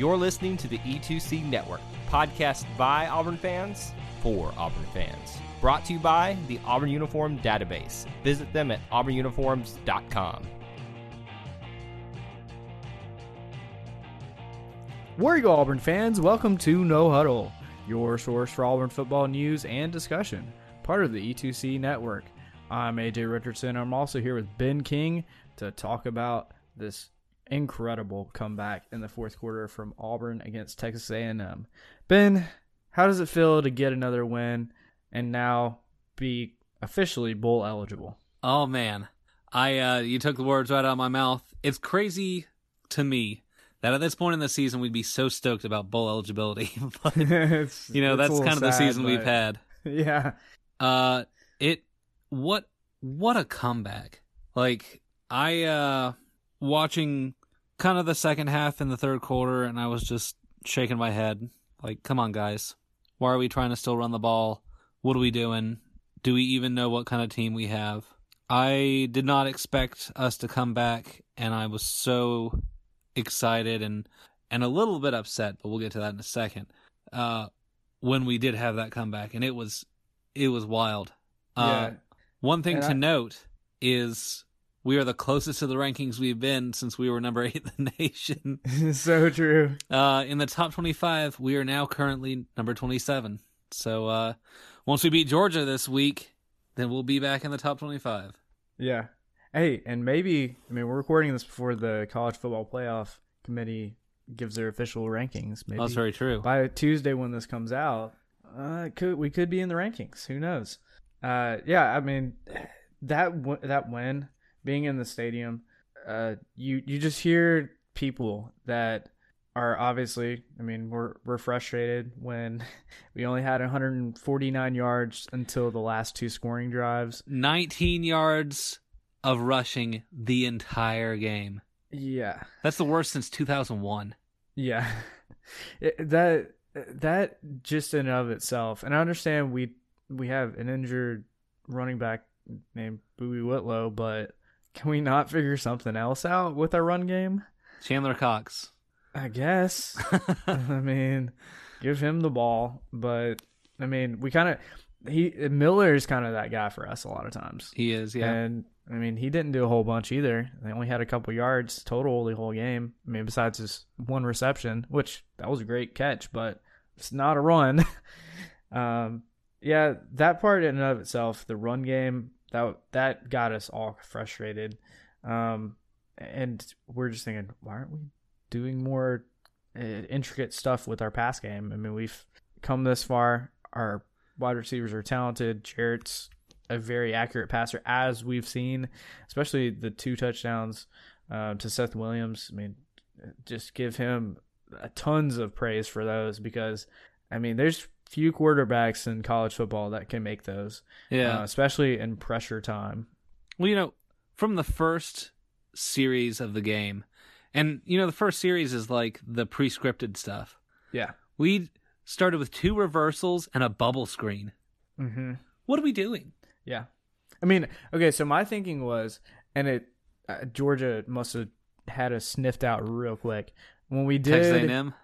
You're listening to the E2C Network, podcast by Auburn fans for Auburn fans. Brought to you by the Auburn Uniform Database. Visit them at auburnuniforms.com. Where you go, Auburn fans, welcome to No Huddle, your source for Auburn football news and discussion, part of the E2C network. I'm AJ Richardson. I'm also here with Ben King to talk about this incredible comeback in the fourth quarter from Auburn against Texas A&M. Ben, how does it feel to get another win and now be officially bowl eligible? Oh man, I uh, you took the words right out of my mouth. It's crazy to me that at this point in the season we'd be so stoked about bowl eligibility, but you know that's kind of the season we've had. Yeah. Uh, it what what a comeback! Like I uh watching kind of the second half in the third quarter, and I was just shaking my head. Like, come on, guys, why are we trying to still run the ball? What are we doing? Do we even know what kind of team we have? I did not expect us to come back, and I was so excited and and a little bit upset, but we'll get to that in a second. Uh, when we did have that comeback, and it was it was wild. Uh, one thing And to I- note is we are the closest to the rankings we've been since we were number eight in the nation. So true. Uh, in the top 25, we are now currently number 27. So uh, once we beat Georgia this week, then we'll be back in the top 25. Yeah. Hey, and maybe I mean we're recording this before the college football playoff committee gives their official rankings. Maybe That's very true. by Tuesday when this comes out, uh, could we could be in the rankings? Who knows? Uh, yeah, I mean that w- that win being in the stadium, uh, you you just hear people that are obviously. I mean, we're we're frustrated when we only had 149 yards until the last two scoring drives. 19 yards of rushing the entire game. Yeah, That's the worst since 2001. Yeah, It- that that just in and of itself, and I understand we we have an injured running back named Boobee Whitlow, but can we not figure something else out with our run game? Chandler Cox. I guess. I mean, give him the ball, but I mean, we kind of he Miller is kind of that guy for us a lot of times. He is, yeah. And I mean, he didn't do a whole bunch either. They only had a couple yards total the whole game. I mean, besides his one reception, which that was a great catch, but it's not a run. um, yeah, that part in and of itself, the run game, that that got us all frustrated. Um, and we're just thinking, why aren't we doing more uh, intricate stuff with our pass game? I mean, we've come this far. Our wide receivers are talented. Jarrett's a very accurate passer, as we've seen, especially the two touchdowns uh, to Seth Williams. I mean, just give him uh, tons of praise for those because, I mean, there's few quarterbacks in college football that can make those, yeah. uh, especially in pressure time. Well, you know, from the first series of the game, and you know, the first series is like the pre-scripted stuff. Yeah. We started with two reversals and a bubble screen. Mm-hmm. What are we doing? Yeah. I mean, okay, so my thinking was, and it, uh, Georgia must have had us sniffed out real quick. When we did, Texas A&M.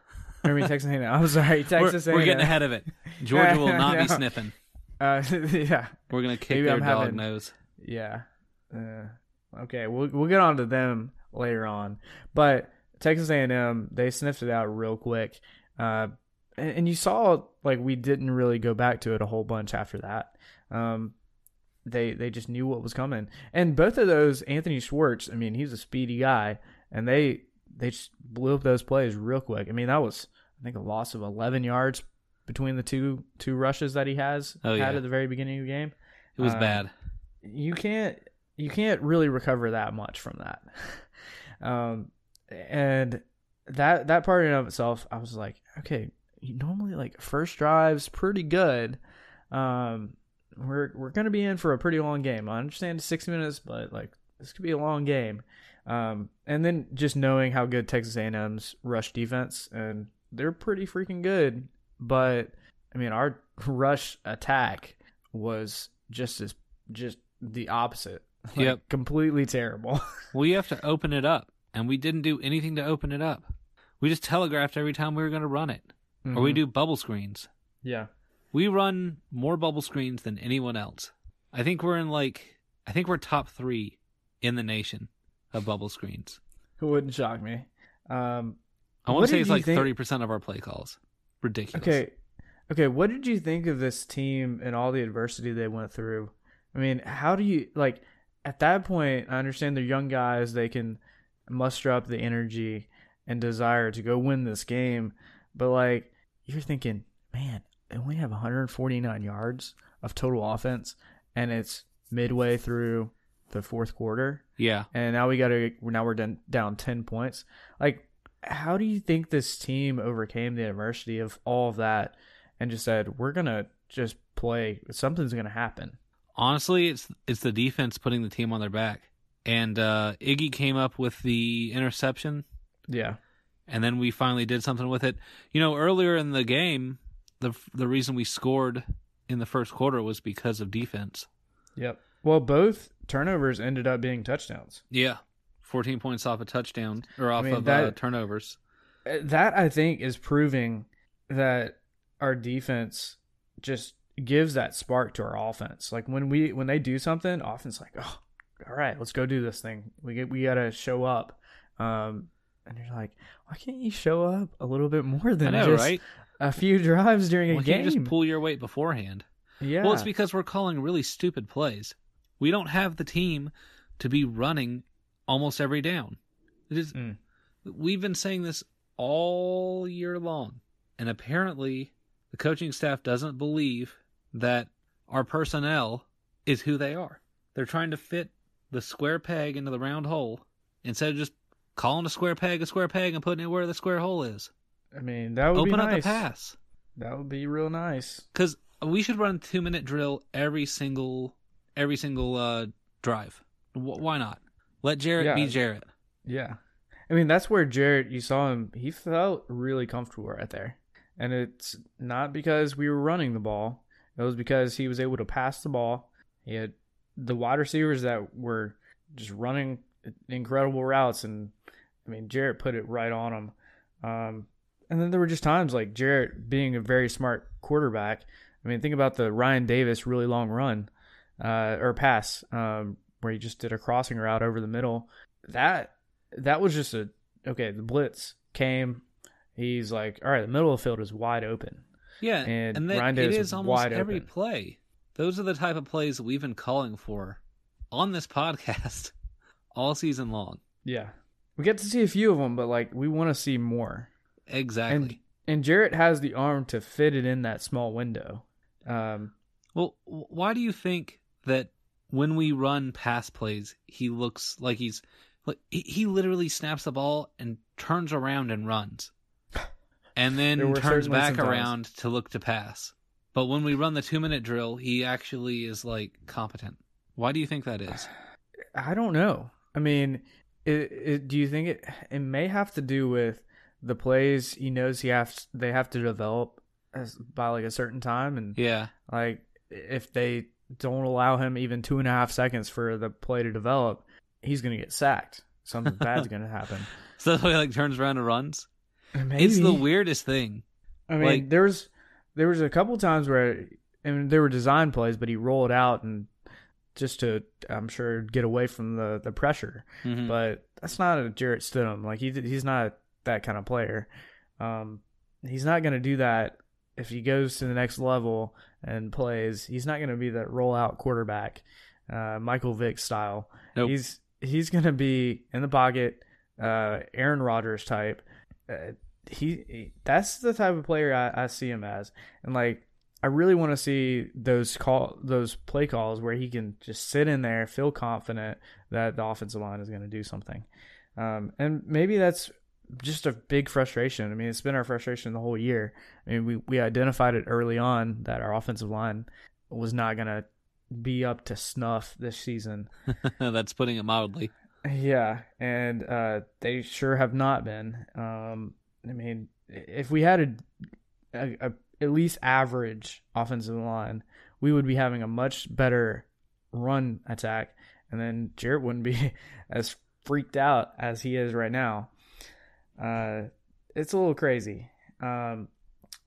I mean, Texas A&M. I'm sorry, Texas we're, we're A&M. getting ahead of it. Georgia will not be sniffing. Uh, yeah, We're gonna kick Maybe their I'm dog having- nose. yeah. Uh, okay, we'll we'll get on to them later on, but Texas A&M they sniffed it out real quick, uh, and, and you saw like we didn't really go back to it a whole bunch after that. Um, they they just knew what was coming, and both of those Anthony Schwartz. I mean, he's a speedy guy, and they they just blew up those plays real quick. I mean, that was I think a loss of 11 yards between the two two rushes that he has Oh, had yeah. at the very beginning of the game. It was Uh, bad. You can't you can't really recover that much from that. um, and that that part in and of itself, I was like, okay, normally like first drive's pretty good. Um, we're we're gonna be in for a pretty long game. I understand six minutes, but like this could be a long game. Um, and then just knowing how good Texas A&M's rush defense and they're pretty freaking good, but I mean our rush attack was just as just the opposite. Like, Yep. completely terrible. We have to open it up, and we didn't do anything to open it up. We just telegraphed every time we were going to run it, or we Mhm. do bubble screens. yeah. We run more bubble screens than anyone else. I think we're in like I think we're top three in the nation of bubble screens. It wouldn't shock me. Um, I want to say it's like think- thirty percent of our play calls. Ridiculous. Okay. Okay, what did you think of this team and all the adversity they went through? I mean, how do you like at that point, I understand they're young guys, they can muster up the energy and desire to go win this game, but like you're thinking, man, they only have 149 yards of total offense and it's midway through the fourth quarter Yeah. and now we got to now we're down, down 10 points like how do you think this team overcame the adversity of all of that and just said we're gonna just play. Something's gonna happen. Honestly, it's it's the defense putting the team on their back. And uh, Iggy came up with the interception, yeah. And then we finally did something with it. You know, earlier in the game, the the reason we scored in the first quarter was because of defense. yep. Well both turnovers ended up being touchdowns. Yeah, fourteen points off a touchdown or off mean, of uh, turnovers. Uh, that i think is proving that our defense just gives that spark to our offense like when we when they do something offense like oh all right let's go do this thing we get we gotta show up um and you're like why can't you show up a little bit more than know, just right? a few drives during a Why can't game you just pull your weight beforehand? yeah Well, it's because we're calling really stupid plays. We don't have the team to be running almost every down. It is. Mm. We've been saying this all year long, and apparently, the coaching staff doesn't believe that our personnel is who they are. They're trying to fit the square peg into the round hole instead of just calling a square peg a square peg and putting it where the square hole is. I mean that would Open be up nice the pass. that would be real nice because we should run two minute drill every single every single uh drive w- why not let jarrett be Yeah. jarrett Yeah. I mean, that's where Jarrett, you saw him, he felt really comfortable right there. And it's not because we were running the ball, it was because he was able to pass the ball. He had the wide receivers that were just running incredible routes. And I mean, Jarrett put it right on him. Um, and then there were just times like Jarrett being a very smart quarterback. I mean, think about the Ryan Davis really long run uh, or pass um, where he just did a crossing route over the middle. That that was just a okay. The blitz came. He's like, all right, the middle of the field is wide open. yeah And and, that it is almost wide every open. play those are the type of plays that we've been calling for on this podcast all season long Yeah, we get to see a few of them, but like we want to see more. exactly And and Jarrett has the arm to fit it in that small window. Um, well why do you think that when we run pass plays he looks like he's like he, he literally snaps the ball and turns around and runs and then turns back around to look to pass. But when we run the two minute drill, he actually is like competent. Why do you think that is? I don't know. I mean, it, it, do you think it? It may have to do with the plays he knows he has. They have to develop as, by like a certain time, and Yeah. like if they don't allow him even two and a half seconds for the play to develop, he's gonna get sacked. Something bad's gonna happen. So he like turns around and runs. Maybe. It's the weirdest thing. I mean, like- there was there was a couple times where, I mean, there were design plays, but he rolled out and just to, I'm sure, get away from the the pressure. Mhm. But that's not a Jarrett Stidham. Like he he's not that kind of player. Um, he's not gonna do that if he goes to the next level and plays. He's not gonna be that rollout quarterback, uh, Michael Vick style. Nope. He's he's gonna be in the pocket, uh, Aaron Rodgers type. Uh, he, he that's the type of player I, I see him as, and like I really want to see those call those play calls where he can just sit in there, feel confident that the offensive line is going to do something. Um, and maybe that's just a big frustration. I mean, it's been our frustration the whole year. I mean, we, we identified it early on that our offensive line was not going to be up to snuff this season. That's putting it mildly. Yeah, and uh, they sure have not been. Um, I mean, if we had a, a, a at least average offensive line, we would be having a much better run attack, and then Jarrett wouldn't be as freaked out as he is right now. Uh, it's a little crazy. Um,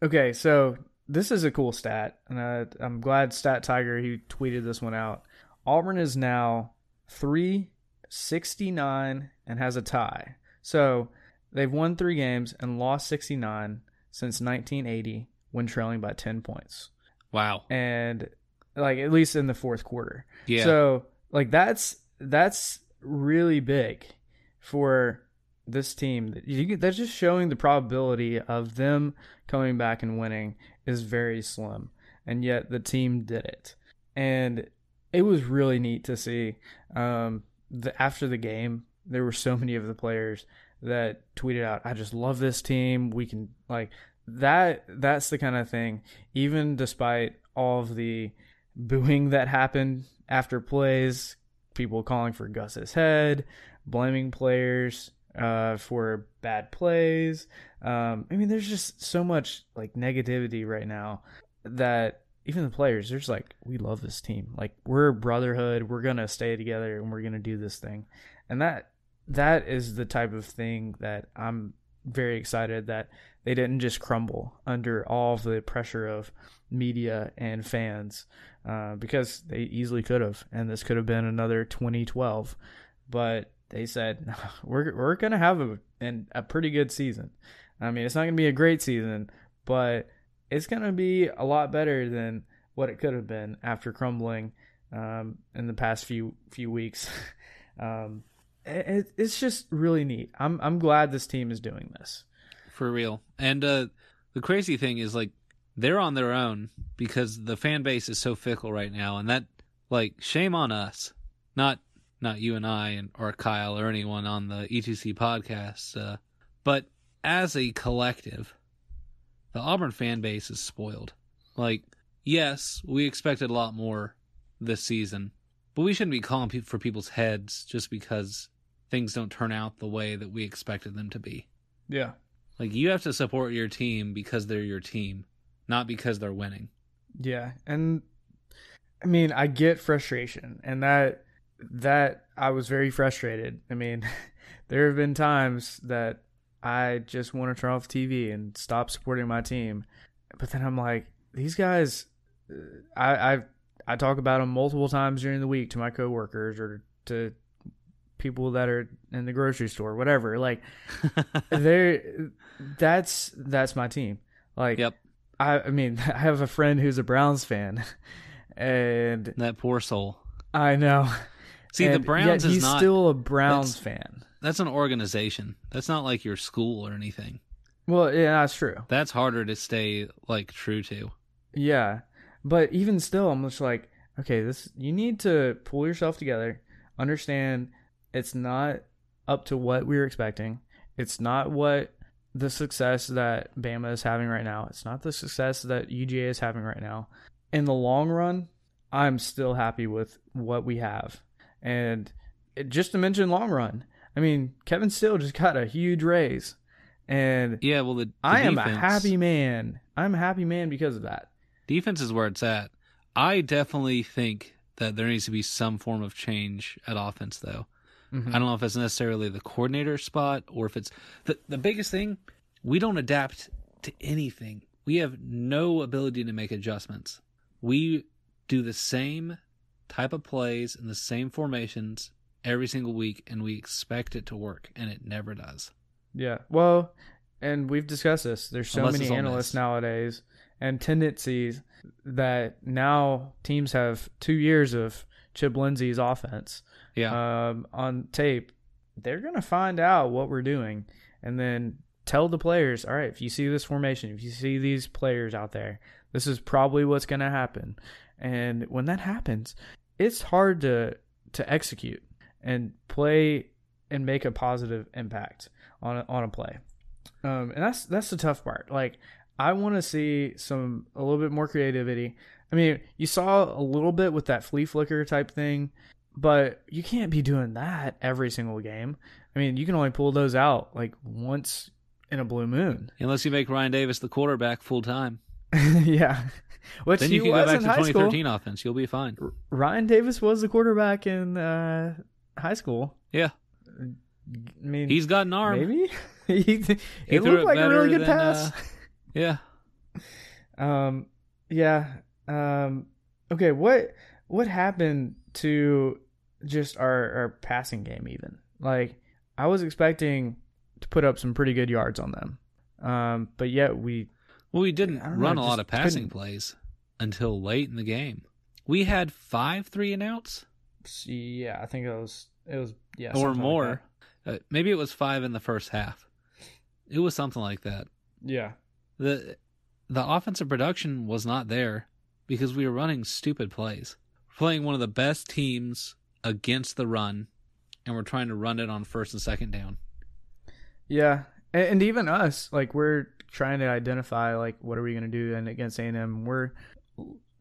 okay, so this is a cool stat, and uh, I'm glad Stat Tiger he tweeted this one out. Auburn is now three sixty nine and has a tie. So they've won three games and lost sixty nine since 1980 when trailing by 10 points. Wow. And like at least in the fourth quarter. Yeah. So like that's that's really big for this team. You, that's just showing the probability of them coming back and winning is very slim, and yet the team did it, and it was really neat to see. Um, the, after the game, there were so many of the players that tweeted out, "I just love this team. We can like that." That's the kind of thing. Even despite all of the booing that happened after plays, people calling for Gus's head, blaming players uh, for bad plays. Um, I mean, there's just so much like negativity right now that even the players, there's like, we love this team. Like we're a brotherhood. We're gonna stay together and we're gonna do this thing. And that that is the type of thing that I'm very excited that they didn't just crumble under all the pressure of media and fans uh, because they easily could have, and this could have been another 2012. But they said we're we're gonna have a and a pretty good season. I mean, it's not gonna be a great season, but it's gonna be a lot better than what it could have been after crumbling um, in the past few few weeks. um, it, it's just really neat. I'm I'm glad this team is doing this for real. And uh, the crazy thing is like they're on their own because the fan base is so fickle right now, and that like shame on us, not not you and I and or Kyle or anyone on the E2C podcast, uh, but as a collective, the Auburn fan base is spoiled. Like, yes, we expected a lot more this season, but we shouldn't be calling people for people's heads just because things don't turn out the way that we expected them to be. Yeah. Like you have to support your team because they're your team, not because they're winning. Yeah, and I mean, I get frustration, and that that I was very frustrated. I mean, there have been times that I just want to turn off TV and stop supporting my team, but then I'm like, these guys, uh, I I I talk about them multiple times during the week to my coworkers or to people that are in the grocery store, whatever. Like, they're that's that's my team. Like, yep. I I mean, I have a friend who's a Browns fan, and that poor soul. I know. See, and the Browns he's is not, still a Browns fan. That's an organization. That's not like your school or anything. Well, yeah, that's true. That's harder to stay like true to. Yeah, but even still, I'm just like, okay, this you need to pull yourself together, understand it's not up to what we were expecting. It's not what the success that Bama is having right now. It's not the success that UGA is having right now. In the long run, I'm still happy with what we have. And just to mention long run, I mean, Kevin Steele just got a huge raise. And yeah, well, the, the I defense, am a happy man. I'm a happy man because of that. Defense is where it's at. I definitely think that there needs to be some form of change at offense, though. Mm-hmm. I don't know if it's necessarily the coordinator spot or if it's the the biggest thing. We don't adapt to anything. We have no ability to make adjustments. We do the same type of plays and the same formations every single week, and we expect it to work, and it never does. Yeah. Well, and we've discussed this. There's so Unless many analysts nowadays and tendencies that now teams have two years of Chip Lindsey's offense yeah. um, on tape, they're going to find out what we're doing and then tell the players, all right, if you see this formation, if you see these players out there, this is probably what's going to happen. And when that happens, it's hard to to execute and play and make a positive impact on a, on a play. Um, and that's that's the tough part. Like I want to see some a little bit more creativity. I mean, you saw a little bit with that flea flicker type thing, but you can't be doing that every single game. I mean, you can only pull those out like once in a blue moon. Unless you make Ryan Davis the quarterback full time. yeah. Which Then you can go back to high 2013 offense. You'll be fine. Ryan Davis was the quarterback in uh, high school. Yeah. I mean, He's got an arm. maybe he, He it threw looked it like a really good than, pass. uh, Yeah. Um, yeah. Um, okay. What what happened to just our our passing game? Even like I was expecting to put up some pretty good yards on them. Um, but yet we Well, we didn't don't know, run a lot of passing couldn't- plays until late in the game. We had five three and outs yeah, I think it was it was yeah or something like more. uh, maybe it was five in the first half. It was something like that. Yeah. the The offensive production was not there because we were running stupid plays. We're playing one of the best teams against the run, and we're trying to run it on first and second down. Yeah, and even us, like we're trying to identify like what are we going to do and against A&M. We're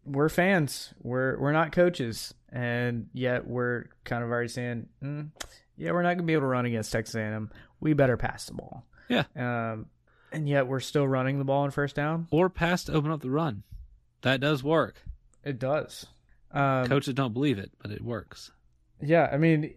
we're fans. We're we're not coaches, and yet we're kind of already saying, mm, yeah, we're not going to be able to run against Texas A&M. We better pass the ball. Yeah. Um, and yet we're still running the ball on first down. Or pass to open up the run. That does work. It does. Um, Coaches don't believe it, but it works. Yeah, I mean,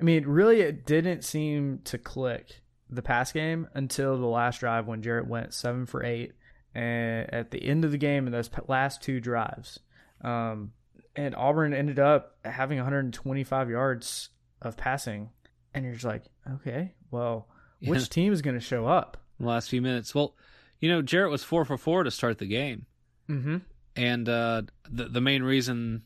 I mean, really, it didn't seem to click the pass game until the last drive when Jarrett went seven for eight, and at the end of the game in those last two drives, um, and Auburn ended up having 125 yards of passing, and you're just like, okay, well, which Yeah. team is going to show up? The last few minutes. Well, you know, Jarrett was four for four to start the game. Mm-hmm. And uh, the the main reason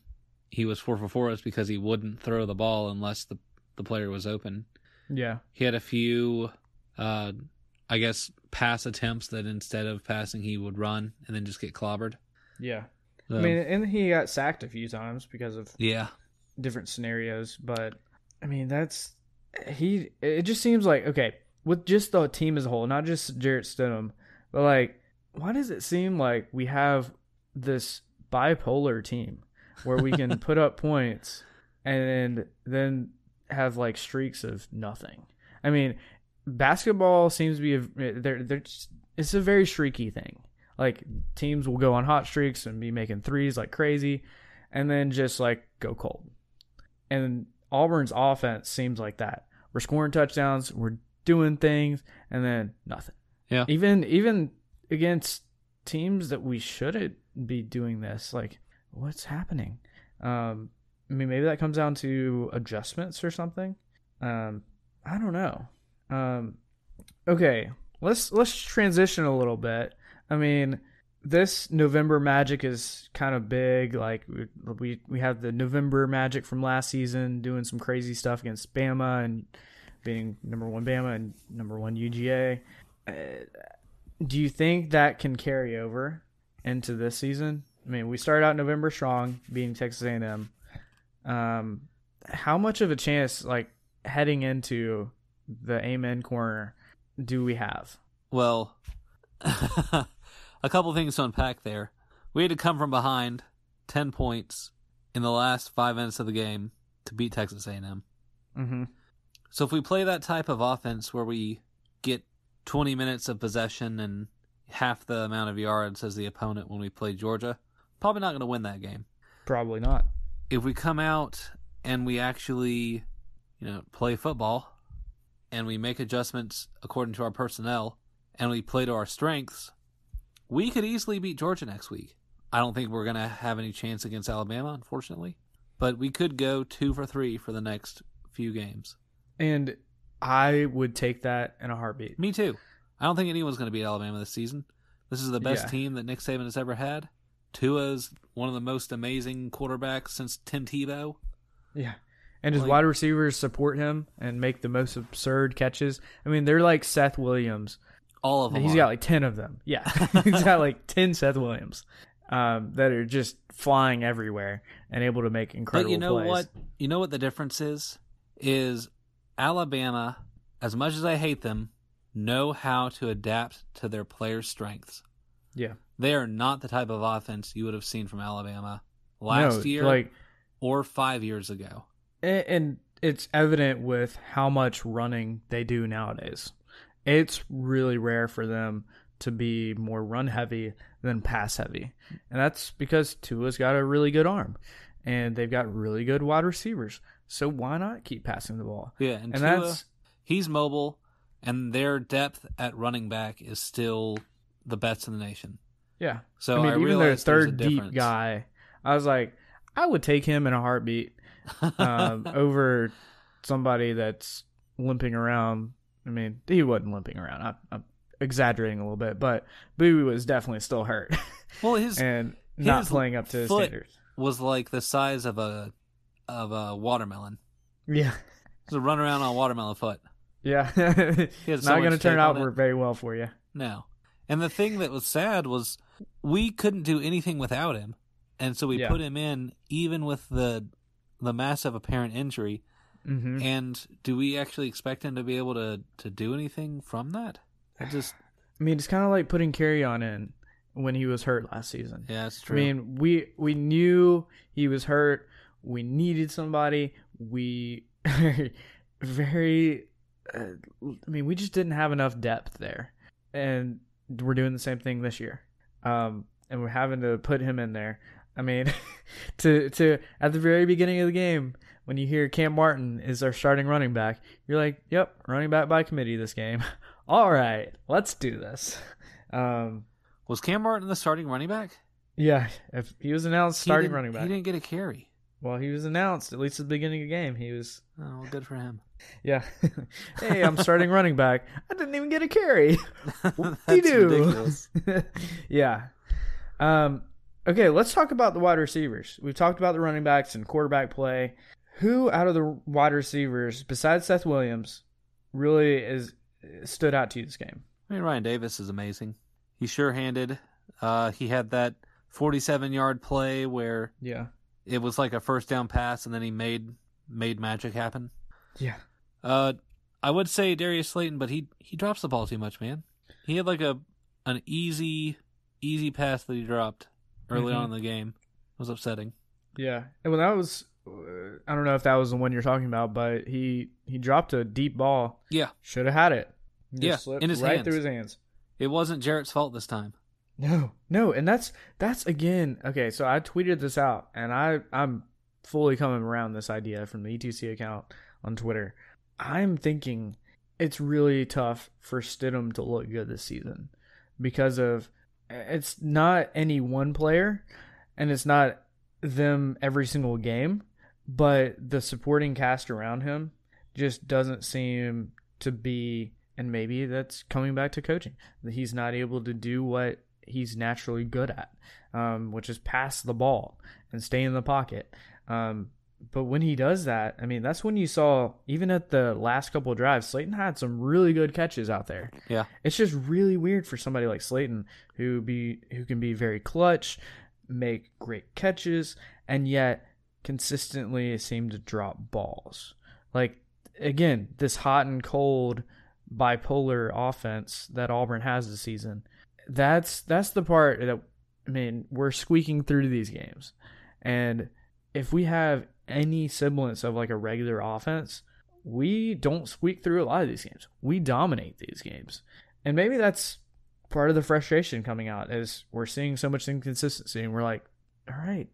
he was four for four is because he wouldn't throw the ball unless the the player was open. Yeah, He had a few, uh, I guess, pass attempts that instead of passing he would run and then just get clobbered. yeah. So, I mean, and he got sacked a few times because of yeah, different scenarios, but I mean that's he. It just seems like okay with just the team as a whole, not just Jarrett Stidham, but like why does it seem like we have this bipolar team where we can put up points and then have like streaks of nothing? I mean, basketball seems to be a they're they're just, it's a very streaky thing. Like teams will go on hot streaks and be making threes like crazy, and then just like go cold. And Auburn's offense seems like that. We're scoring touchdowns, we're doing things, and then nothing. Yeah. Even even against teams that we shouldn't be doing this, like what's happening? Um, I mean, maybe that comes down to adjustments or something. Um, I don't know. Um, okay, let's let's transition a little bit. I mean, this November Magic is kind of big. Like we we we have the November Magic from last season doing some crazy stuff against Bama and being number one Bama and number one UGA. Uh, do you think that can carry over into this season? I mean, we started out November strong, beating Texas A&M. Um, how much of a chance, like heading into the Amen corner, do we have? Well, a couple things to unpack there. We had to come from behind, ten points in the last five minutes of the game to beat Texas A&M. Mm-hmm. So if we play that type of offense where we get 20 minutes of possession and half the amount of yards as the opponent when we play Georgia, probably not going to win that game. Probably not. If we come out and we actually, you know, play football and we make adjustments according to our personnel and we play to our strengths, we could easily beat Georgia next week. I don't think we're going to have any chance against Alabama, unfortunately, but we could go two for three for the next few games. And I would take that in a heartbeat. Me too. I don't think anyone's going to beat Alabama this season. This is the best Yeah. team that Nick Saban has ever had. Tua's one of the most amazing quarterbacks since Tim Tebow. Yeah. And his Like- wide receivers support him and make the most absurd catches. I mean, they're like Seth Williams. All of them. He's are. got like 10 of them. Yeah. He's got like 10 Seth Williams um, that are just flying everywhere and able to make incredible but you know plays. what? You know what the difference is? Is Alabama, as much as I hate them, know how to adapt to their players' strengths. Yeah. They are not the type of offense you would have seen from Alabama last no, year like or five years ago. And it's evident with how much running they do nowadays. It's really rare for them to be more run heavy than pass heavy. And that's because Tua's got a really good arm and they've got really good wide receivers. So why not keep passing the ball? Yeah, and, And Tua, that's he's mobile, and their depth at running back is still the best in the nation. yeah. So I mean, even their realized there's a third deep guy, I was like, I would take him in a heartbeat um, over somebody that's limping around. I mean, he wasn't limping around. I, I'm exaggerating a little bit, but Boobee was definitely still hurt well, his and not his playing up to his standards. was like the size of a of a watermelon. Yeah, a run around on a watermelon foot. yeah. It's so not going to turn out very well for you. No. And the thing that was sad was we couldn't do anything without him. And so we Yeah. put him in even with the the massive apparent injury. hmm And do we actually expect him to be able to to do anything from that? I just I mean, it's kind of like putting Kerryon in when he was hurt last season. yeah, it's I mean, we we knew he was hurt. We needed somebody. We very. Uh, I mean, we just didn't have enough depth there, and we're doing the same thing this year. Um, and we're having to put him in there. I mean, to to at the very beginning of the game, when you hear Kam Martin is our starting running back, you're like, "Yep, running back by committee this game." All right, let's do this. Um, was Kam Martin the starting running back? yeah, if he was announced starting running back, He didn't get a carry. Well, he was announced at least at the beginning of the game. He was, Oh, well, good for him. yeah. hey, I'm starting running back. I didn't even get a carry. That's Whoop-de-doo. ridiculous. yeah. Um. Okay, let's talk about the wide receivers. We've talked about the running backs and quarterback play. Who out of the wide receivers, besides Seth Williams, really is stood out to you this game? I mean, Ryan Davis is amazing. He's sure-handed. Uh, he had that 47-yard play where Yeah. it was like a first down pass, and then he made made magic happen. Yeah. Uh, I would say Darius Slayton, but he he drops the ball too much, man. He had like a an easy easy pass that he dropped early Mhm. on in the game. It was upsetting. Yeah, and when that was, uh, I don't know if that was the one you're talking about, but he he dropped a deep ball. Yeah. should have had it. Just Yeah, slipped in his right hands. through his hands. It wasn't Jarrett's fault this time. No, no, and that's that's again okay. So I tweeted this out, and I I'm fully coming around this idea from the E2C account on Twitter. I'm thinking it's really tough for Stidham to look good this season because of it's not any one player, and it's not them every single game, but the supporting cast around him just doesn't seem to be and maybe that's coming back to coaching he's not able to do what he's naturally good at um, which is pass the ball and stay in the pocket. Um, but when he does that i mean that's when you saw even at the last couple of drives slayton had some really good catches out there Yeah. it's just really weird for somebody like slayton who be who can be very clutch make great catches and yet consistently seem to drop balls like again this hot and cold bipolar offense that Auburn has this season. That's that's the part that I mean, we're squeaking through these games. And if we have any semblance of like a regular offense, we don't squeak through a lot of these games. We dominate these games. And maybe that's part of the frustration coming out is we're seeing so much inconsistency and we're like, all right,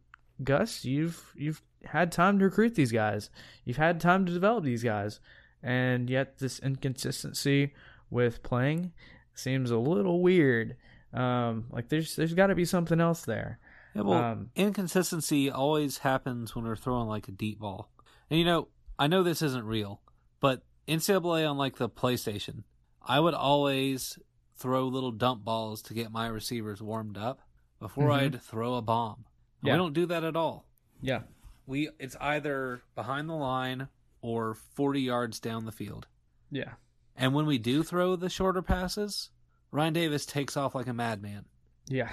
Gus, you've you've had time to recruit these guys. You've had time to develop these guys and yet this inconsistency with playing seems a little weird. Um, like there's there's got to be something else there. Yeah, well, Um, inconsistency always happens when we're throwing like a deep ball. And you know, I know this isn't real, but NCAA on like the PlayStation, I would always throw little dump balls to get my receivers warmed up before Mhm. I'd throw a bomb. Yeah. We don't do that at all. Yeah, We it's either behind the line or 40 yards down the field. yeah, And when we do throw the shorter passes, Ryan Davis takes off like a madman. yeah.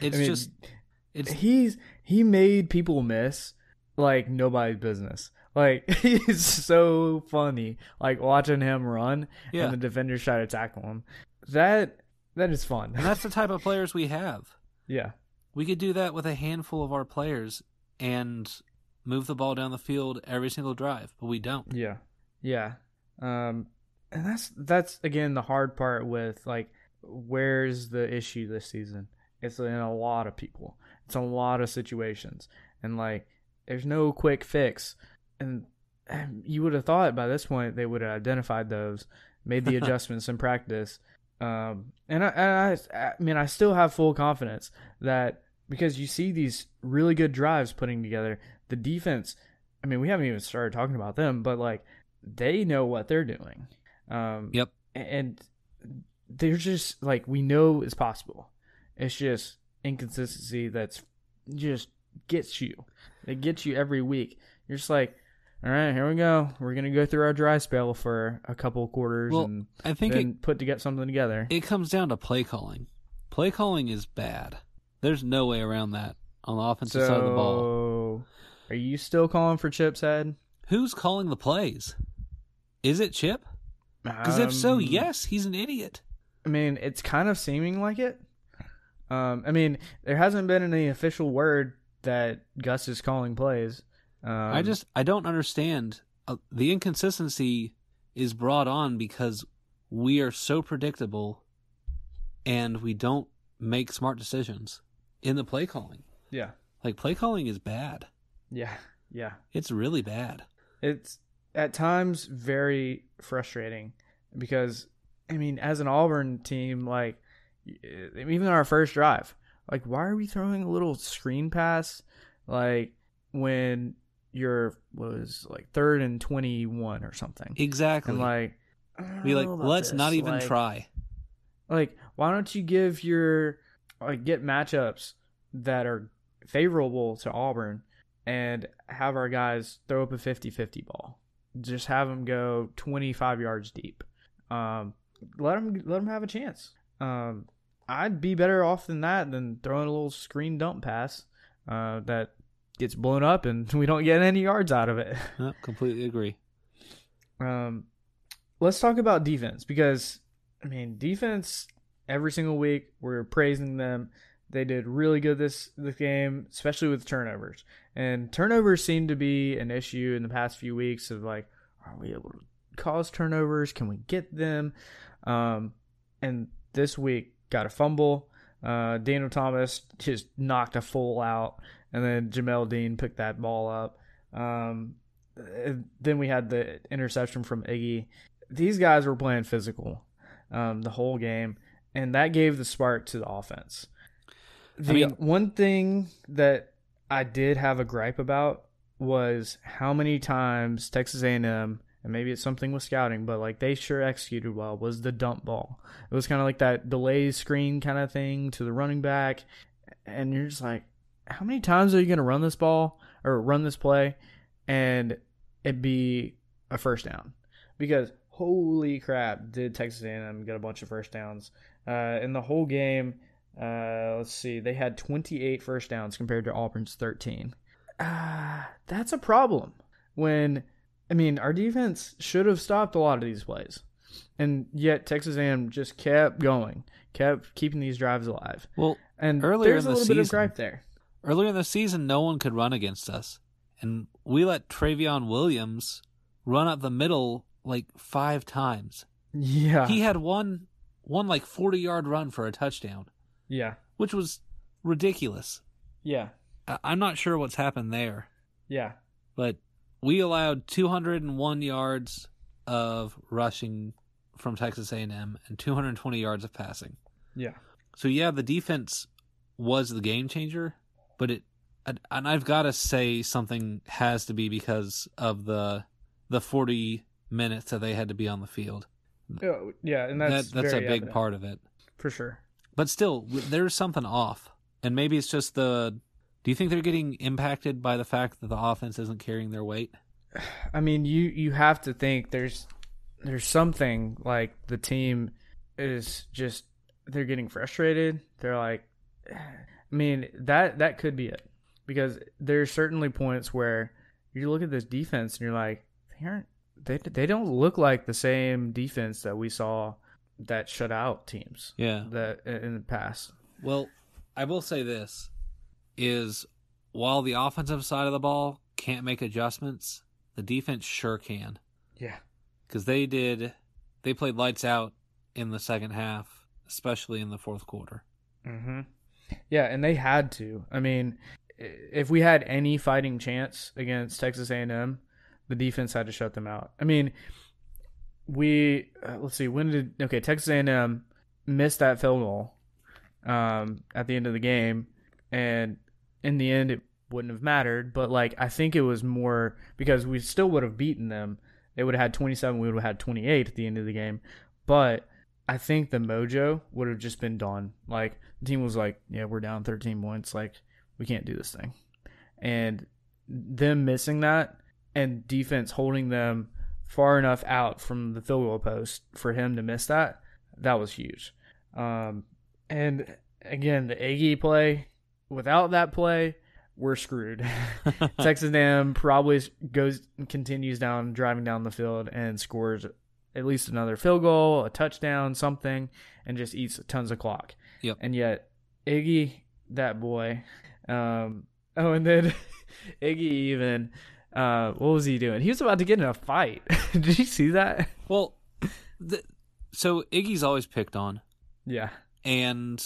It's I mean, just it's he's he made people miss like nobody's business. Like he's so funny. Like watching him run Yeah. and the defenders try to tackle him. That that is fun. And that's the type of players we have. yeah. We could do that with a handful of our players and move the ball down the field every single drive, but we don't. Yeah. Yeah. Um and that's that's again the hard part with like where's the issue this season? It's in a lot of people. It's a lot of situations. And like there's no quick fix. And you would have thought by this point they would have identified those, made the adjustments in practice. Um and I, and I I mean I still have full confidence that because you see these really good drives putting together, the defense I mean, we haven't even started talking about them, but like they know what they're doing. Um, Yep. And they're just like we know it's possible. It's just inconsistency that's just gets you. It gets you every week. You're just like, all right, here we go. We're gonna go through our dry spell for a couple of quarters Well, and I think then it, put to get something together. it comes down to play calling. Play calling is bad. There's no way around that on the offensive side of the ball. Are you still calling for Chip's head? Who's calling the plays? Is it Chip? Because if so, Um, yes, he's an idiot. I mean, it's kind of seeming like it. Um, I mean, there hasn't been any official word that Gus is calling plays. Um, I just I don't understand. Uh, the inconsistency is brought on because we are so predictable, and we don't make smart decisions in the play calling. yeah, Like play calling is bad. yeah, yeah. It's really bad. It's at times very frustrating because I mean, as an Auburn team, like even our first drive, like why are we throwing a little screen pass like when you're was like third and twenty one or something, Exactly. and like Be like, let's not even like- try. Like, why don't you give your like get matchups that are favorable to Auburn and have our guys throw up a 50-50 ball. Just have them go 25 yards deep. Um, let them let them have a chance. Um, I'd be better off than that than throwing a little screen dump pass uh, that gets blown up and we don't get any yards out of it. Yep, completely agree. Um, let's talk about defense because I mean defense every single week we're praising them. They did really good this this game, especially with turnovers. And turnovers seem to be an issue in the past few weeks of like, are we able to cause turnovers? Can we get them? Um, and this week got a fumble. Uh, Daniel Thomas just knocked a full out, and then Jamel Dean picked that ball up. Um, then we had the interception from Iggy. These guys were playing physical um, the whole game, and that gave the spark to the offense. The mean- one thing that I did have a gripe about was how many times Texas A&M and maybe it's something with scouting, but like they sure executed well was the dump ball. It was kind of like that delay screen kind of thing to the running back, and you're just like, how many times are you going to run this ball or run this play, and it be a first down? Because holy crap, did Texas A&M get a bunch of first downs uh, in the whole game? Uh, let's see, they had 28 first downs compared to Auburn's 13. Uh, that's a problem. When I mean, our defense should have stopped a lot of these plays, and yet Texas A&M just kept going, kept keeping these drives alive. Well, And Earlier there's in a the little bit of season- gripe there. earlier in the season, no one could run against us, and we let Trayveon Williams run up the middle like five times. Yeah, He had one one like forty yard run for a touchdown, yeah, which was ridiculous. yeah, I- I'm not sure what's happened there, yeah, but we allowed 201 yards of rushing from Texas A&M and 220 yards of passing. yeah. So yeah, the defense was the game changer, but it and I've got to say something has to be because of the the 40 minutes that they had to be on the field. Oh, yeah, and that's that, that's a big evident, part of it. for sure. But still, there's something off. And maybe it's just the Do you think they're getting impacted by the fact that the offense isn't carrying their weight? I mean, you you have to think there's there's something like the team is just they're getting frustrated. They're like, I mean that that could be it because there's certainly points where you look at this defense and you're like, they aren't they they don't look like the same defense that we saw that shut out teams Yeah. that in the past. Well, I will say this is while the offensive side of the ball can't make adjustments, the defense sure can. Yeah. Because they did, they played lights out in the second half, especially in the fourth quarter. Mm-hmm. Yeah, and they had to. I mean, if we had any fighting chance against Texas A&M, the defense had to shut them out. I mean, we uh, let's see when did okay Texas A&M missed that field goal um, at the end of the game, and in the end it wouldn't have mattered. But like I think it was more because we still would have beaten them. They would have had 27. We would have had 28 at the end of the game, but I think the mojo would have just been done. Like the team was like, yeah, we're down 13 points. Like we can't do this thing, and them missing that and defense holding them far enough out from the field goal post for him to miss that, that was huge. Um, and again, the Aggie play, without that play, we're screwed. Texas A&M probably goes continues down driving down the field and scores at least another field goal, a touchdown, something, and just eats tons of clock. Yep. And yet Iggy, that boy, um, oh, and then Iggy even, uh, what was he doing? He was about to get in a fight. Did you see that? Well, the, so Iggy's always picked on, Yeah. and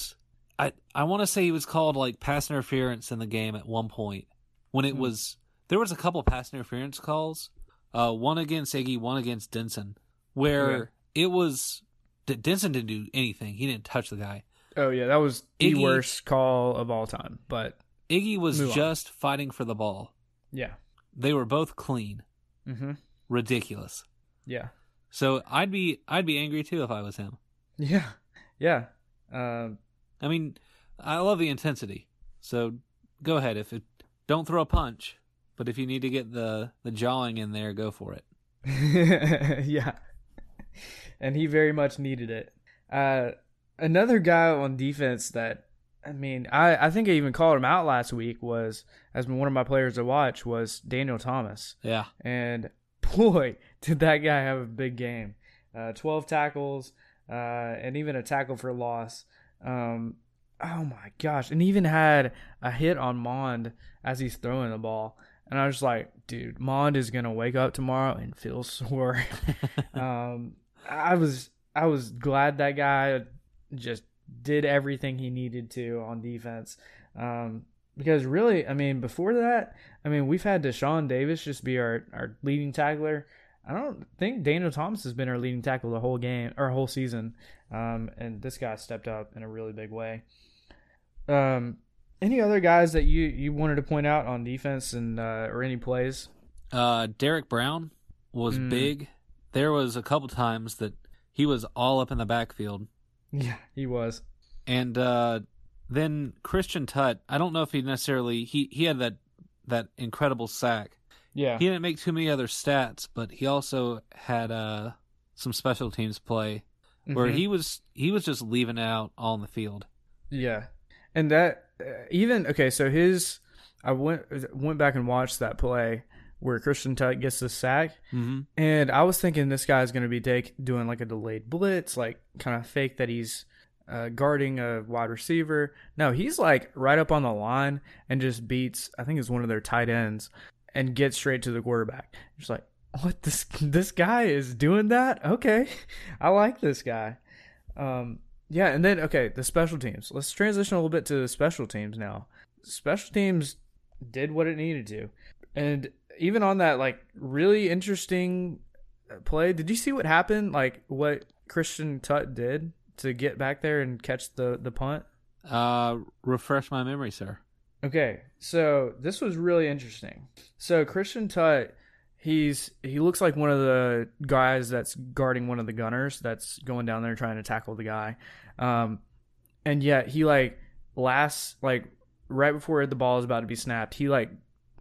I I want to say he was called like pass interference in the game at one point when it Hmm. was there was a couple pass interference calls, uh, one against Iggy, one against Dinson, where it was Dinson didn't do anything. He didn't touch the guy. Oh yeah, that was the Iggy- worst call of all time. But Iggy was Move on. just fighting for the ball. yeah. They were both clean, Mm-hmm. ridiculous. Yeah. So I'd be I'd be angry too if I was him. Yeah. Yeah. Um, I mean, I love the intensity. So go ahead. If it don't throw a punch, but if you need to get the the jawing in there, go for it. yeah. And he very much needed it. Uh, another guy on defense that I mean, I, I think I even called him out last week was as one of my players to watch was Daniel Thomas. Yeah. And boy, did that guy have a big game. Uh, 12 tackles, uh, and even a tackle for loss. Um, oh my gosh. And even had a hit on Mond as he's throwing the ball. And I was like, dude, Mond is going to wake up tomorrow and feel sore. um, I was, I was glad that guy just did everything he needed to on defense. Um, because really, I mean, before that, I mean, we've had Deshaun Davis just be our, our leading tackler. I don't think Daniel Thomas has been our leading tackle the whole game or whole season. Um, and this guy stepped up in a really big way. Um, any other guys that you, you wanted to point out on defense and uh, or any plays? Uh, Derrick Brown was Mm. big. There was a couple times that he was all up in the backfield, Yeah, he was. and uh, then Christian Tutt. I don't know if he necessarily he he had that that incredible sack. Yeah, He didn't make too many other stats, but he also had uh some special teams play where Mhm. he was he was just leaving out on the field. Yeah, and that uh, even okay. So his, I went went back and watched that play where Christian Tutt gets the sack, Mm-hmm. and I was thinking this guy's going to be take, doing like a delayed blitz, like kind of fake that he's uh, guarding a wide receiver. No, he's like right up on the line and just beats. I think it's one of their tight ends and gets straight to the quarterback. Just like what this this guy is doing that. Okay, I like this guy. Um, yeah, and then okay, the special teams. Let's transition a little bit to the special teams now. Special teams did what it needed to, and even on that like really interesting uh, play, did you see what happened? Like what Christian Tutt did to get back there and catch the the punt. Uh, refresh my memory, sir. Okay, so this was really interesting. So Christian Tutt, he's he looks like one of the guys that's guarding one of the gunners that's going down there trying to tackle the guy, um, and yet he like last like right before the ball is about to be snapped, he like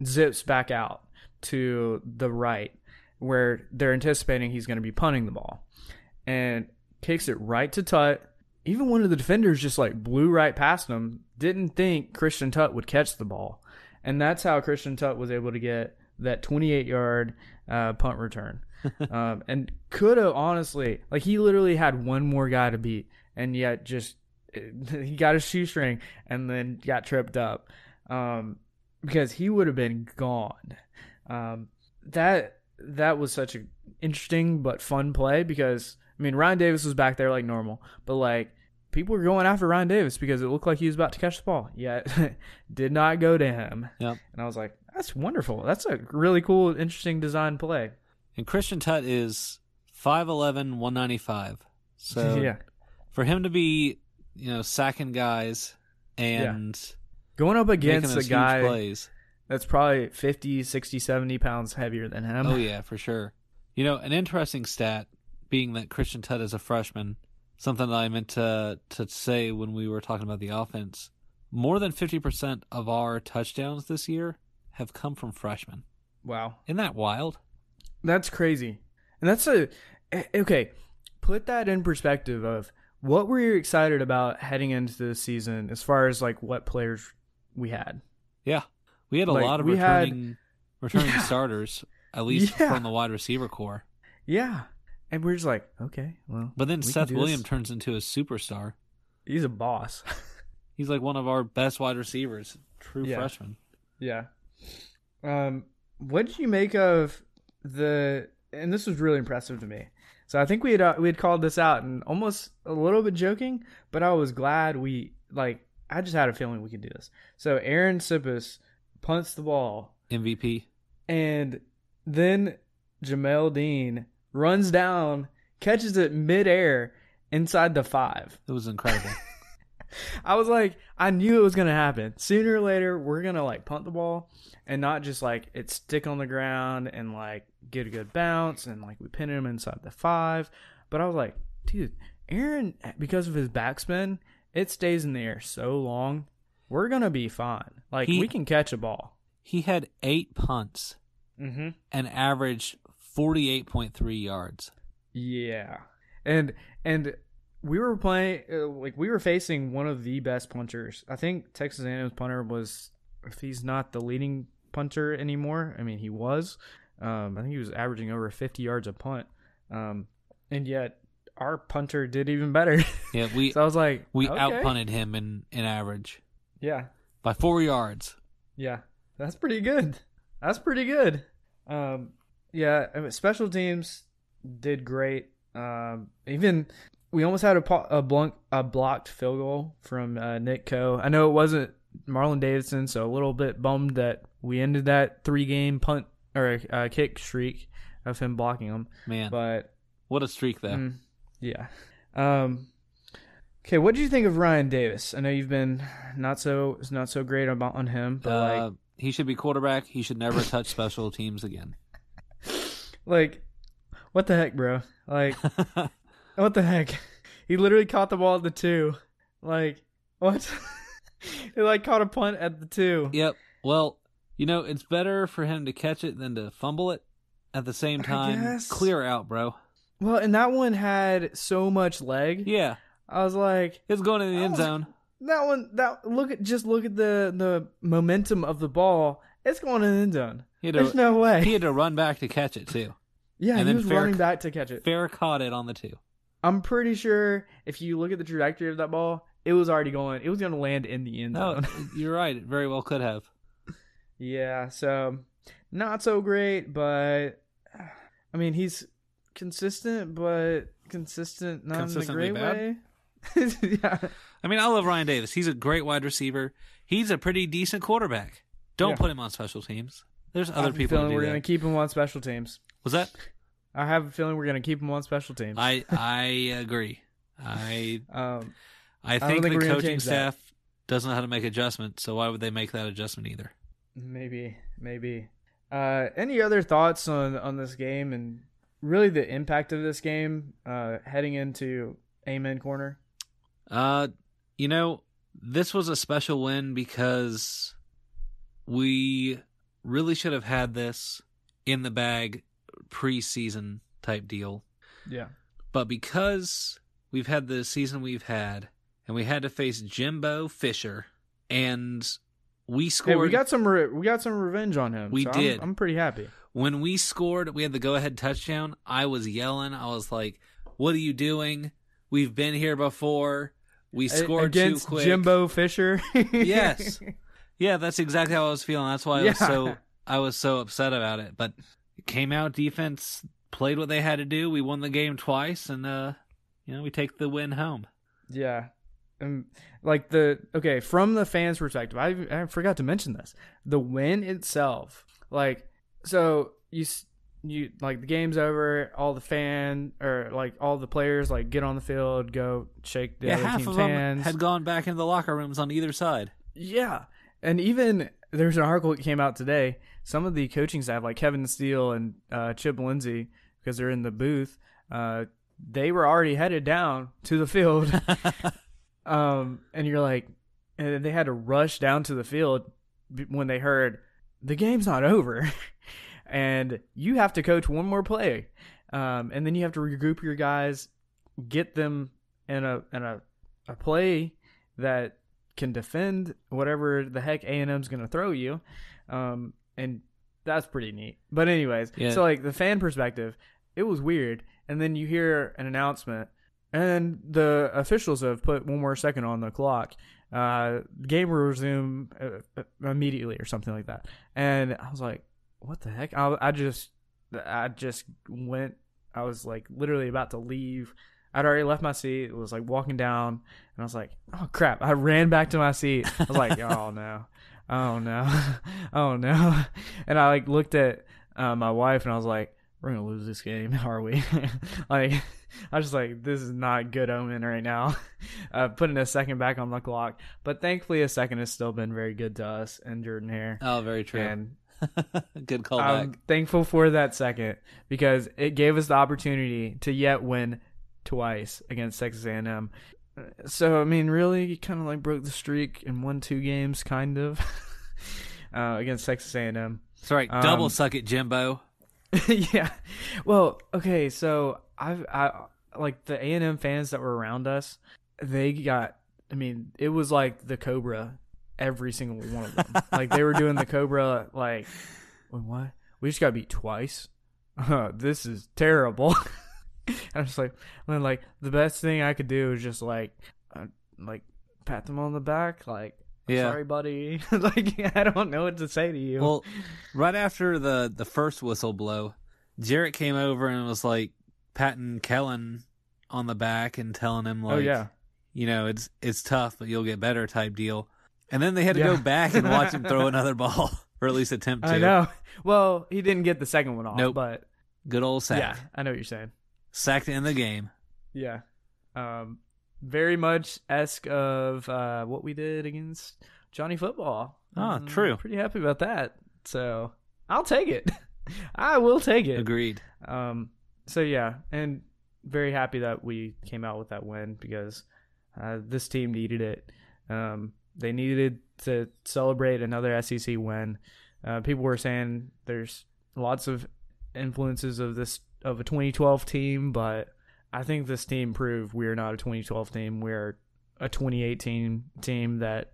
zips back out to the right where they're anticipating he's going to be punting the ball, and kicks it right to Tutt. Even one of the defenders just like blew right past him. Didn't think Christian Tutt would catch the ball, and that's how Christian Tutt was able to get that 28 yard uh, punt return, um, and could have honestly like he literally had one more guy to beat, and yet just he got a shoestring and then got tripped up um, because he would have been gone. Um, that that was such an interesting but fun play because I mean Ryan Davis was back there like normal, but like people were going after Ryan Davis because it looked like he was about to catch the ball. Yet did not go to him. Yep. And I was like, that's wonderful. That's a really cool, interesting design play. And Christian Tutt is 5'11", 195. So yeah. for him to be, you know, sacking guys and Going up against a guy plays. that's probably 50, 60, 70 pounds heavier than him. Oh yeah, for sure. You know, an interesting stat being that Christian Tutt is a freshman, something that I meant to to say when we were talking about the offense. More than 50% of our touchdowns this year have come from freshmen. Wow. Isn't that wild? That's crazy. And that's a eh, okay. Put that in perspective of what were you excited about heading into the season as far as like what players we had. Yeah. We had a Like, lot of we had- returning returning Yeah. starters, at least Yeah. from the wide receiver core. Yeah. And we're just like, okay, well, But then we Seth Williams turns into a superstar. he's a boss. He's like one of our best wide receivers, true Yeah. freshman. yeah. Um, what did you make of the? And this was really impressive to me. So I think we had uh, we had called this out and almost a little bit joking, but I was glad we like. I just had a feeling we could do this. So Aaron Siposs punts the ball, MVP. and then Jamel Dean runs down, catches it midair inside the five. It was incredible. I was like, I knew it was gonna happen. Sooner or later, we're gonna like punt the ball and not just like it stick on the ground and like get a good bounce and like we pin him inside the five. But I was like, dude, Aaron, because of his backspin, it stays in the air so long. We're gonna be fine. Like He- we can catch a ball. he had eight punts Mm-hmm. and averaged 48.3 yards. Yeah, and and we were playing uh, like we were facing one of the best punters. I think Texas A&M's punter was, if he's not the leading punter anymore. I mean, he was. Um, I think he was averaging over 50 yards a punt. Um, and yet our punter did even better. Yeah, we so I was like, we okay. outpunted him in, in average Yeah, by four yards. yeah, that's pretty good. That's pretty good. Um, yeah, I mean, special teams did great. Um, even we almost had a a, blunk, a blocked field goal from uh, Nick Coe. I know it wasn't Marlon Davidson, so a little bit bummed that we ended that three game punt or uh, kick streak of him blocking them. Man, But what a streak though. Mm, yeah. Um. Okay, what did you think of Ryan Davis? I know you've been not so not so great about on him, but uh, he should be quarterback. He should never touch special teams again. like, like, what the heck, bro? Like, what the heck? He literally caught the ball at the two. Like, what? he like caught a punt at the two. yep. Well, you know, it's better for him to catch it than to fumble it. At the same time, clear out, bro. Well, and that one had so much leg. Yeah, I was like, it's going in the end was- zone. that one. That look at just look at the the momentum of the ball. It's going in the end zone. There's no way. he had to run back to catch it too. Yeah, And he was fair- running back to catch it. Fair caught it on the two. I'm pretty sure if you look at the trajectory of that ball, it was already going. It was going to land in the end zone. No, you're right. It very well could have. yeah, so not so great, but I mean he's consistent, but consistent not in a bad? great way. yeah, I mean, I love Ryan Davis. He's a great wide receiver. He's a pretty decent quarterback. Don't Yeah. put him on special teams. There's other a people who feeling we're that. to keep him on special teams. Was that? I have a feeling we're going to keep him on special teams. I I agree. I um, I think think the coaching change that. staff doesn't know how to make adjustments, so why would they make that adjustment either? Maybe, maybe. Uh, any other thoughts on on this game and really the impact of this game uh, heading into Amen Corner? Uh, you know, this was a special win because we really should have had this in the bag preseason type deal. Yeah, But because we've had the season we've had, and we had to face Jimbo Fisher, and we Hey, scored. we got some re- we got some revenge on him. We so I'm- did. I'm, pretty happy. when we scored, we had the go ahead touchdown. I was yelling. I was like, "What are you doing? We've been here before. We scored against too quick." Jimbo Fisher. yes, yeah, that's exactly how I was feeling. That's why I was so I was so upset about it. But came out defense played what they had to do. We won the game twice, and uh, you know we take the win home. Yeah. And like the okay, from the fans' perspective, I I forgot to mention this. The win itself, like so you you like the game's over, all the fan or like all the players like get on the field, go shake the yeah, other half team's of them hands. had gone back into the locker rooms on either side. Yeah. And even there's an article that came out today. Some of the coaching staff, like Kevin Steele and uh, Chip Lindsey, because they're in the booth, uh, they were already headed down to the field. um, and you're like, and they had to rush down to the field when they heard the game's not over. and you have to coach one more play. Um, and then you have to regroup your guys, get them in a in a, a play that can defend whatever the heck A and M's gonna throw you, um, and that's pretty neat. But anyways, Yeah. so like the fan perspective, it was weird, and then you hear an announcement, and the officials have put one more second on the clock. Uh, game will resume uh, uh, immediately or something like that, and I was like, "What the heck?" I, I just, I just went. I was like literally about to leave. I'd already left my seat. It was like walking down, and I was like, "Oh crap!" I ran back to my seat. I was like, "Oh no, oh no, oh no!" And I like looked at uh, my wife, and I was like, "We're gonna lose this game, are we?" like, I was just like, "This is not good omen right now." uh, putting a second back on the clock, but thankfully, a second has still been very good to us and Jordan here. Oh, very true. And Good callback. I'm thankful for that second because it gave us the opportunity to yet win twice against Texas A&M. So I mean, really, he kind of like broke the streak and won two games, kind of uh, against Texas A&M. That's right. Double um, suck it, Jimbo. yeah. Well, okay, so I've I like the A and M fans that were around us. They got. I mean, it was like the Cobra. Every single one of them. like they were doing the Cobra. Like, wait, what? We just got beat twice. Uh, this is terrible. I'm just like, then like the best thing I could do is just like, uh, like pat them on the back, like. Yeah. Sorry, buddy. like I don't know what to say to you. Well, right after the the first whistle blow, Jarrett came over and was like patting Kellen on the back and telling him like, oh yeah. you know, it's it's tough, but you'll get better type deal. And then they had to Yeah. go back and watch him throw another ball, or at least attempt to. I know. Well, he didn't get the second one off, Nope. but Good old sack. yeah, I know what you're saying. Sacked in the game. Yeah, um, very much esque of uh, what we did against Johnny Football. Ah, true. Pretty happy about that. So I'll take it. I will take it. Agreed. Um, so yeah, and very happy that we came out with that win because uh, this team needed it. Um, they needed to celebrate another SEC win. Uh, people were saying there's lots of influences of this of a 2012 team, but I think this team proved we're not a 2012 team. We're a 2018 team that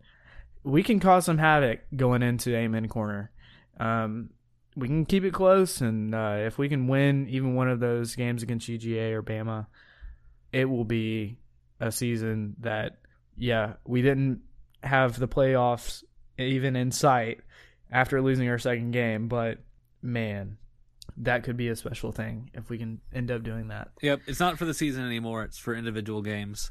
we can cause some havoc going into Amen Corner. Um, we can keep it close, and uh, if we can win even one of those games against UGA or Bama, it will be a season that, yeah, we didn't have the playoffs even in sight after losing our second game, but man, that could be a special thing if we can end up doing that. Yep. It's not for the season anymore. It's for individual games.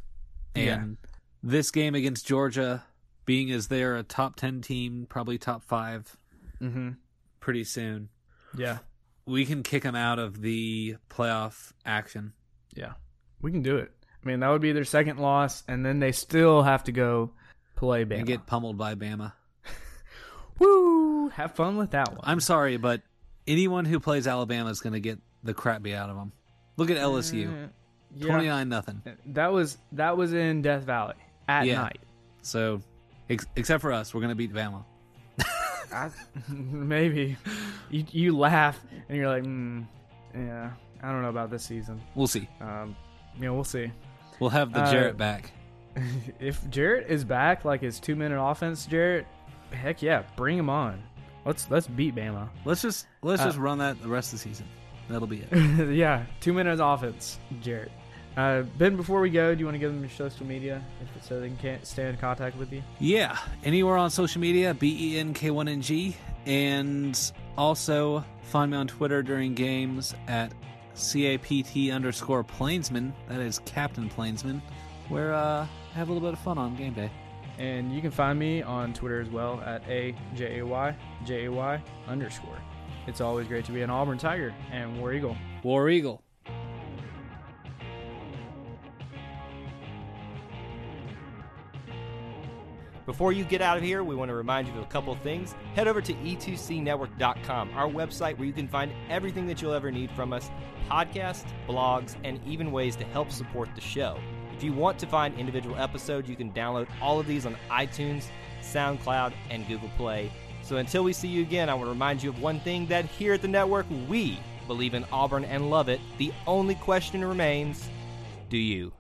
And Yeah. this game against Georgia, being as they're a top ten team, probably top five, Mm-hmm. pretty soon. Yeah, we can kick them out of the playoff action. yeah, we can do it. I mean, that would be their second loss, and then they still have to go play Bama. and get pummeled by Bama. Woo! Have fun with that one. I'm sorry, but anyone who plays Alabama is going to get the crap beat out of them. Look at LSU, Uh, yeah. twenty nine nothing. That was that was in Death Valley at Yeah. night. So, ex- except for us, we're going to beat Bama. I, maybe you you laugh and you're like, mm, yeah, I don't know about this season. We'll see. Um, you know, we'll see. We'll have the Uh, Jarrett back. if Jarrett is back, like his two minute offense, Jarrett, Heck yeah, bring him on. Let's let's beat Bama. Let's just let's Uh, just run that the rest of the season. That'll be it. yeah, two minutes offense, Jarrett. Uh, ben, before we go, do you want to give them your social media if so they can stay in contact with you? Yeah, anywhere on social media, B E N K 1 N G, and also find me on Twitter during games at CAPT underscore Plainsman. That is Captain Plainsman, where uh, I have a little bit of fun on game day. And you can find me on Twitter as well at a j a y j a y underscore. It's always great to be an Auburn Tiger and War Eagle. War Eagle. Before you get out of here, we want to remind you of a couple of things. Head over to e2cnetwork.com, our website where you can find everything that you'll ever need from us podcasts, blogs, and even ways to help support the show. If you want to find individual episodes, you can download all of these on iTunes, SoundCloud, and Google Play. So until we see you again, I want to remind you of one thing that here at the network, we believe in Auburn and love it. The only question remains do you?